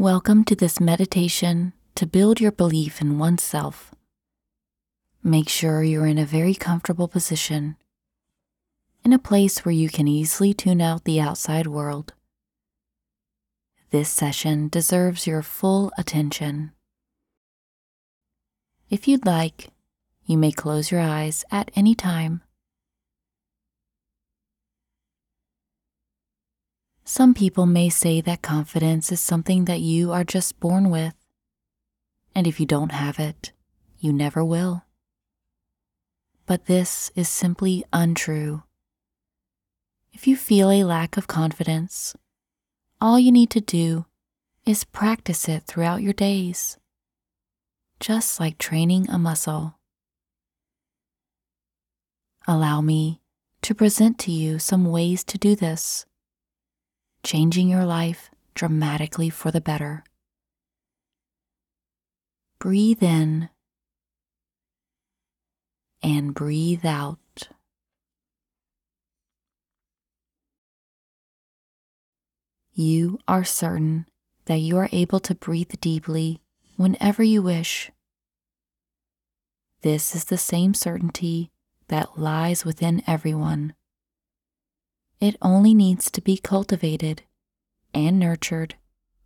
Welcome to this meditation to build your belief in oneself. Make sure you're in a very comfortable position, in a place where you can easily tune out the outside world. This session deserves your full attention. If you'd like, you may close your eyes at any time. Some people may say that confidence is something that you are just born with, and if you don't have it, you never will. But this is simply untrue. If you feel a lack of confidence, all you need to do is practice it throughout your days, just like training a muscle. Allow me to present to you some ways to do this changing your life dramatically for the better. Breathe in and breathe out. You are certain that you are able to breathe deeply whenever you wish. This is the same certainty that lies within everyone. It only needs to be cultivated and nurtured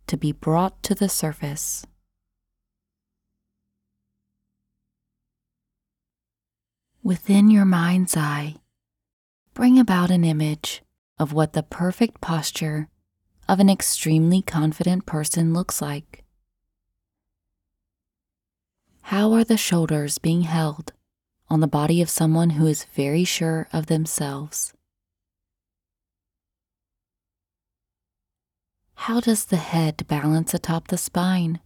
to be brought to the surface. Within your mind's eye, bring about an image of what the perfect posture of an extremely confident person looks like. How are the shoulders being held on the body of someone who is very sure of themselves? How does the head balance atop the spine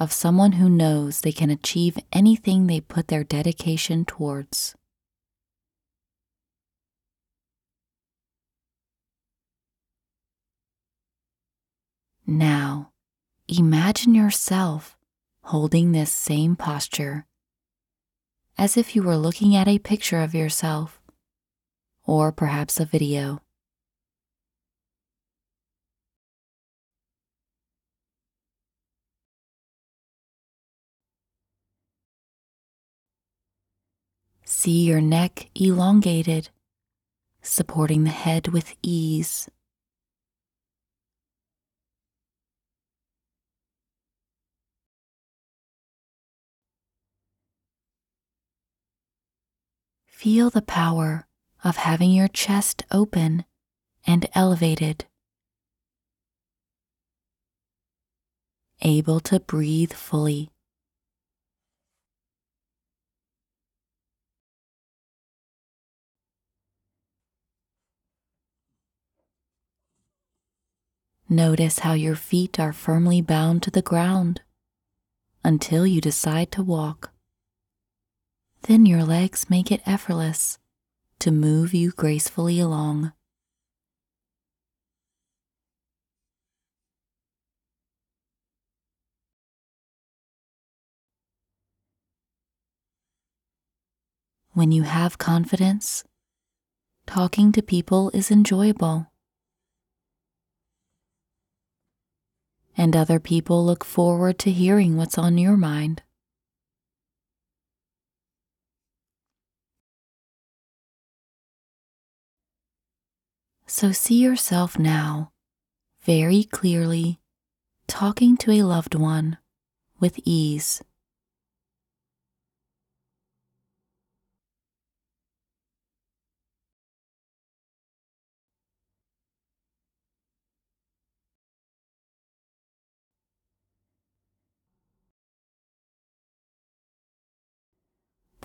of someone who knows they can achieve anything they put their dedication towards? Now, imagine yourself holding this same posture as if you were looking at a picture of yourself or perhaps a video. See your neck elongated, supporting the head with ease. Feel the power of having your chest open and elevated, able to breathe fully. Notice how your feet are firmly bound to the ground until you decide to walk. Then your legs make it effortless to move you gracefully along. When you have confidence, talking to people is enjoyable. And other people look forward to hearing what's on your mind. So see yourself now very clearly talking to a loved one with ease.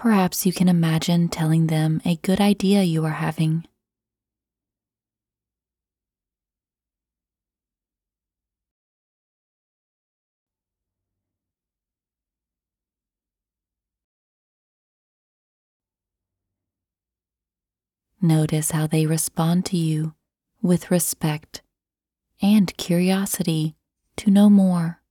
Perhaps you can imagine telling them a good idea you are having. Notice how they respond to you with respect and curiosity to know more.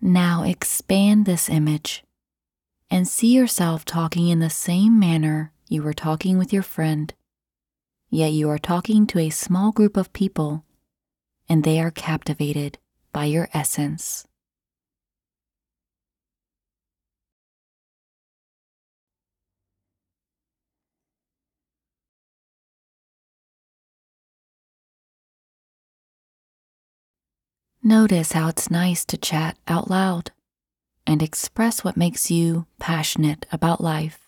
Now expand this image and see yourself talking in the same manner you were talking with your friend, yet you are talking to a small group of people and they are captivated by your essence. Notice how it's nice to chat out loud and express what makes you passionate about life.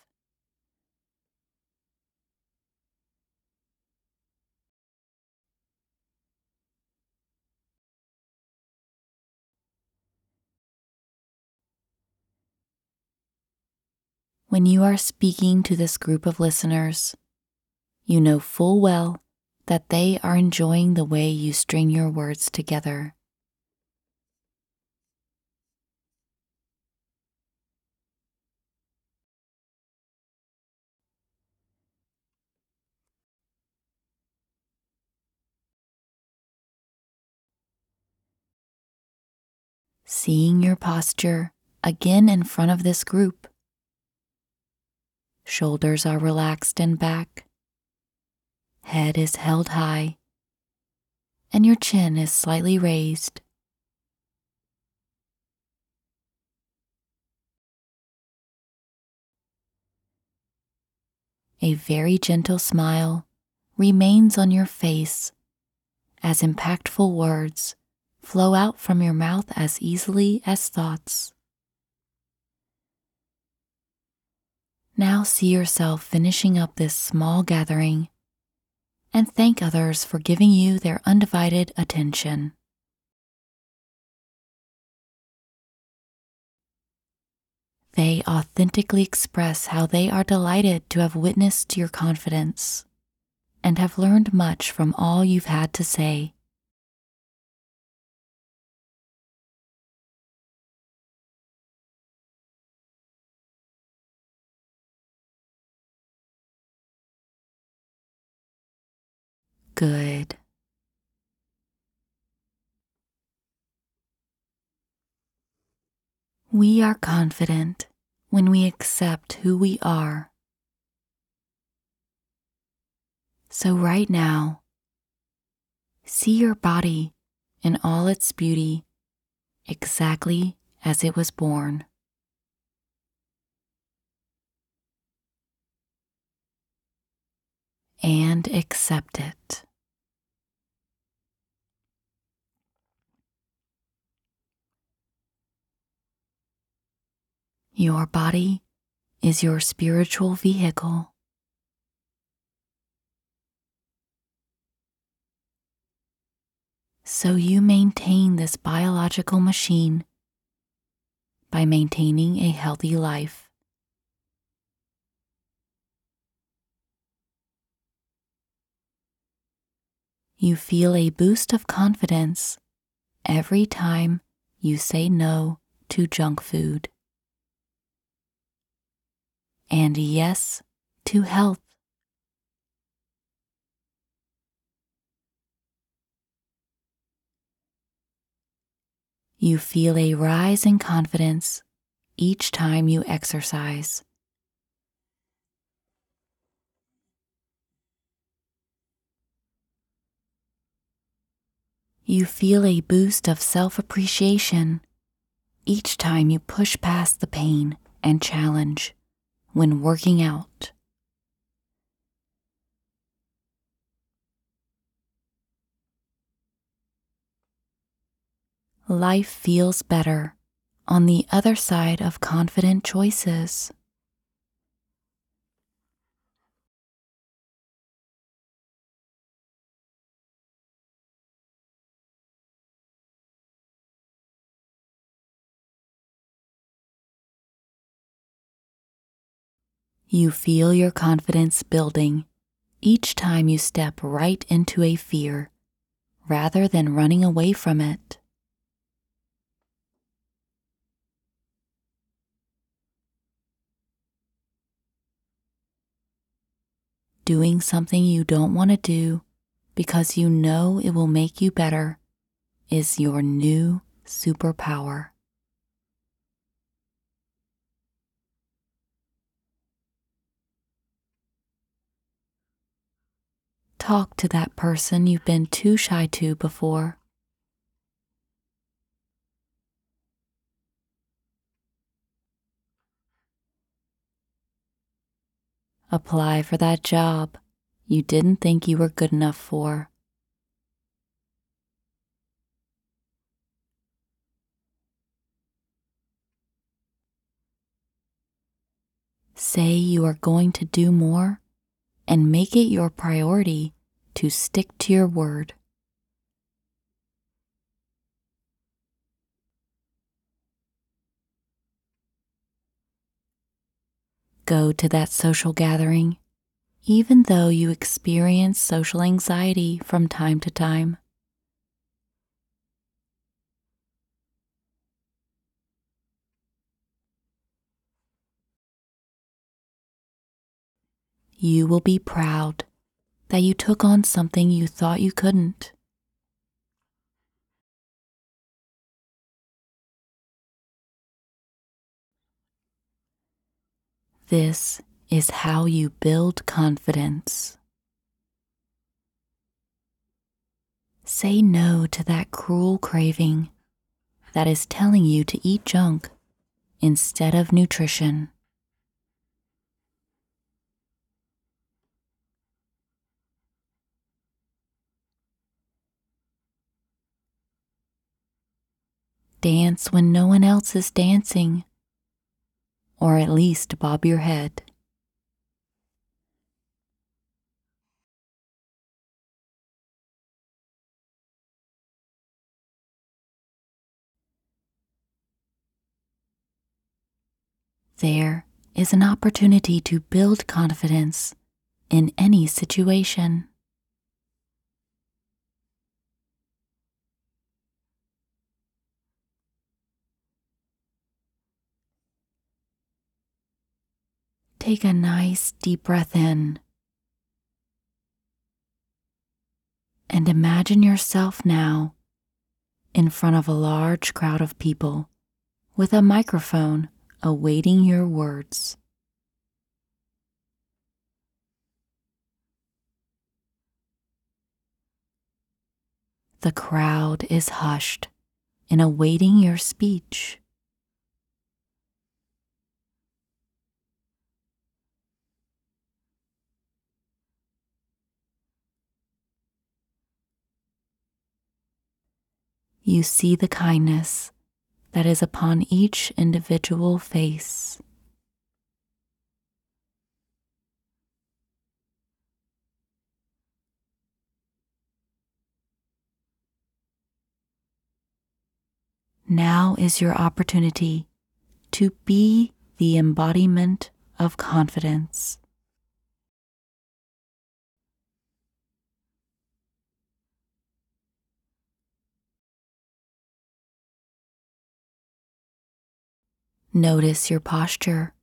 When you are speaking to this group of listeners, you know full well that they are enjoying the way you string your words together. Seeing your posture again in front of this group. Shoulders are relaxed and back. Head is held high, and your chin is slightly raised. A very gentle smile remains on your face as impactful words flow out from your mouth as easily as thoughts. Now see yourself finishing up this small gathering and thank others for giving you their undivided attention. They authentically express how they are delighted to have witnessed your confidence and have learned much from all you've had to say. Good. We are confident when we accept who we are. So, right now, see your body in all its beauty exactly as it was born. And accept it. Your body is your spiritual vehicle. So you maintain this biological machine by maintaining a healthy life. You feel a boost of confidence every time you say no to junk food and yes to health. You feel a rise in confidence each time you exercise. You feel a boost of self appreciation each time you push past the pain and challenge when working out. Life feels better on the other side of confident choices. You feel your confidence building each time you step right into a fear rather than running away from it. Doing something you don't want to do because you know it will make you better is your new superpower. Talk to that person you've been too shy to before. Apply for that job you didn't think you were good enough for. Say you are going to do more and make it your priority to stick to your word. Go to that social gathering, even though you experience social anxiety from time to time. You will be proud that you took on something you thought you couldn't. This is how you build confidence. Say no to that cruel craving that is telling you to eat junk instead of nutrition. Dance when no one else is dancing or at least bob your head. There is an opportunity to build confidence in any situation. Take a nice deep breath in and imagine yourself now in front of a large crowd of people with a microphone awaiting your words. The crowd is hushed in awaiting your speech. You see the kindness that is upon each individual face. Now is your opportunity to be the embodiment of confidence. Notice your posture.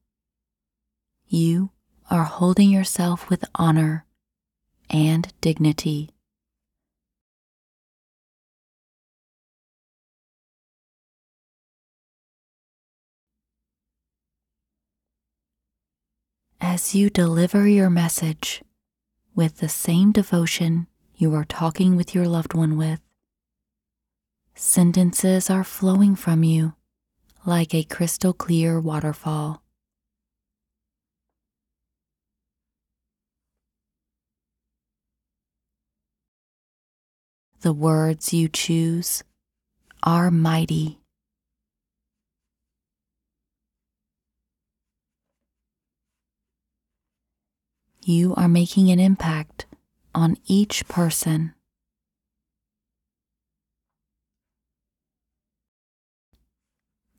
You are holding yourself with honor and dignity. As you deliver your message with the same devotion you are talking with your loved one with, sentences are flowing from you like a crystal clear waterfall. The words you choose are mighty. You are making an impact on each person.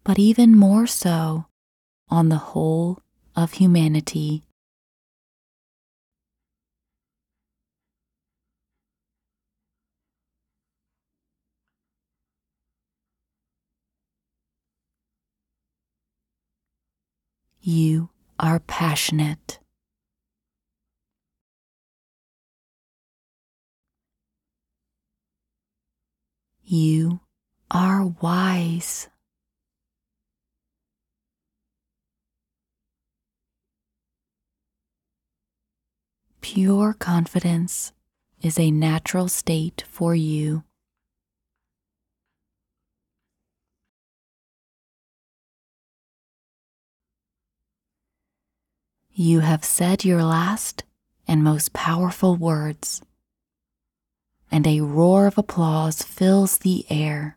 But even more so on the whole of humanity. You are passionate. You are wise. Pure confidence is a natural state for you. You have said your last and most powerful words, and a roar of applause fills the air.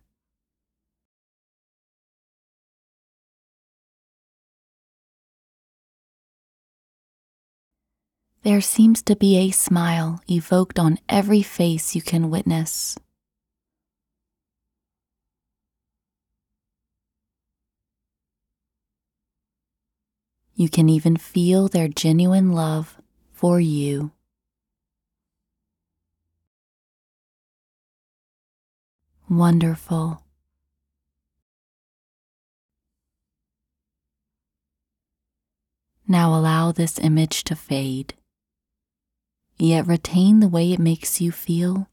There seems to be a smile evoked on every face you can witness. You can even feel their genuine love for you. Wonderful. Now allow this image to fade yet retain the way it makes you feel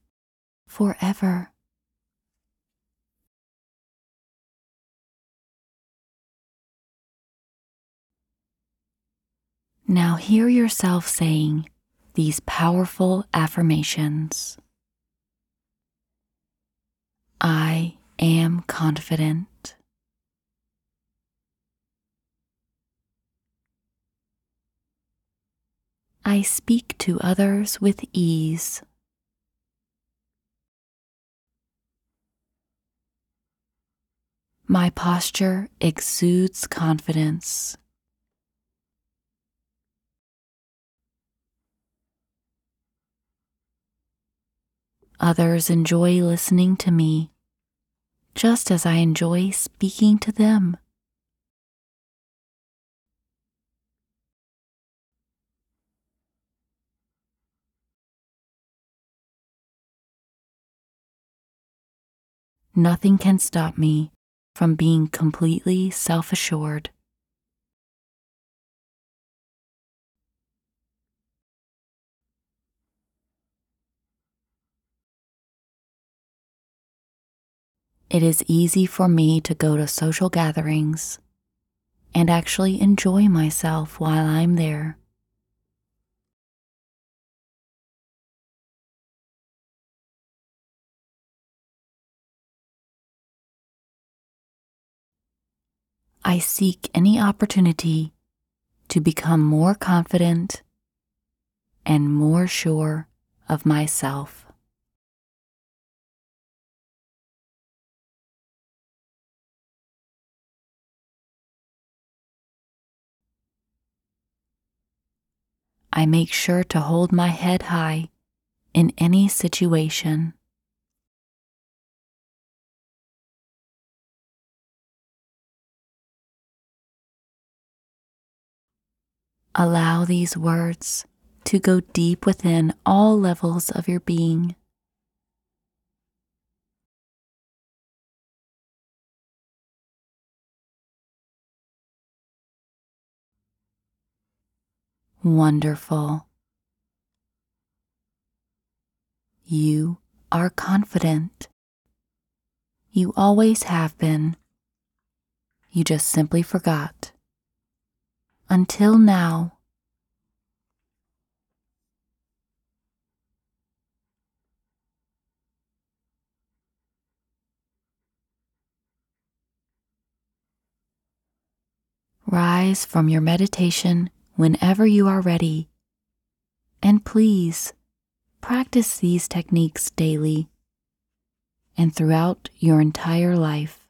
forever. Now hear yourself saying these powerful affirmations. I am confident. I speak to others with ease. My posture exudes confidence. Others enjoy listening to me just as I enjoy speaking to them. Nothing can stop me from being completely self assured. It is easy for me to go to social gatherings and actually enjoy myself while I'm there. I seek any opportunity to become more confident and more sure of myself. I make sure to hold my head high in any situation. Allow these words to go deep within all levels of your being. Wonderful. You are confident. You always have been. You just simply forgot until now. Rise from your meditation whenever you are ready, and please practice these techniques daily and throughout your entire life.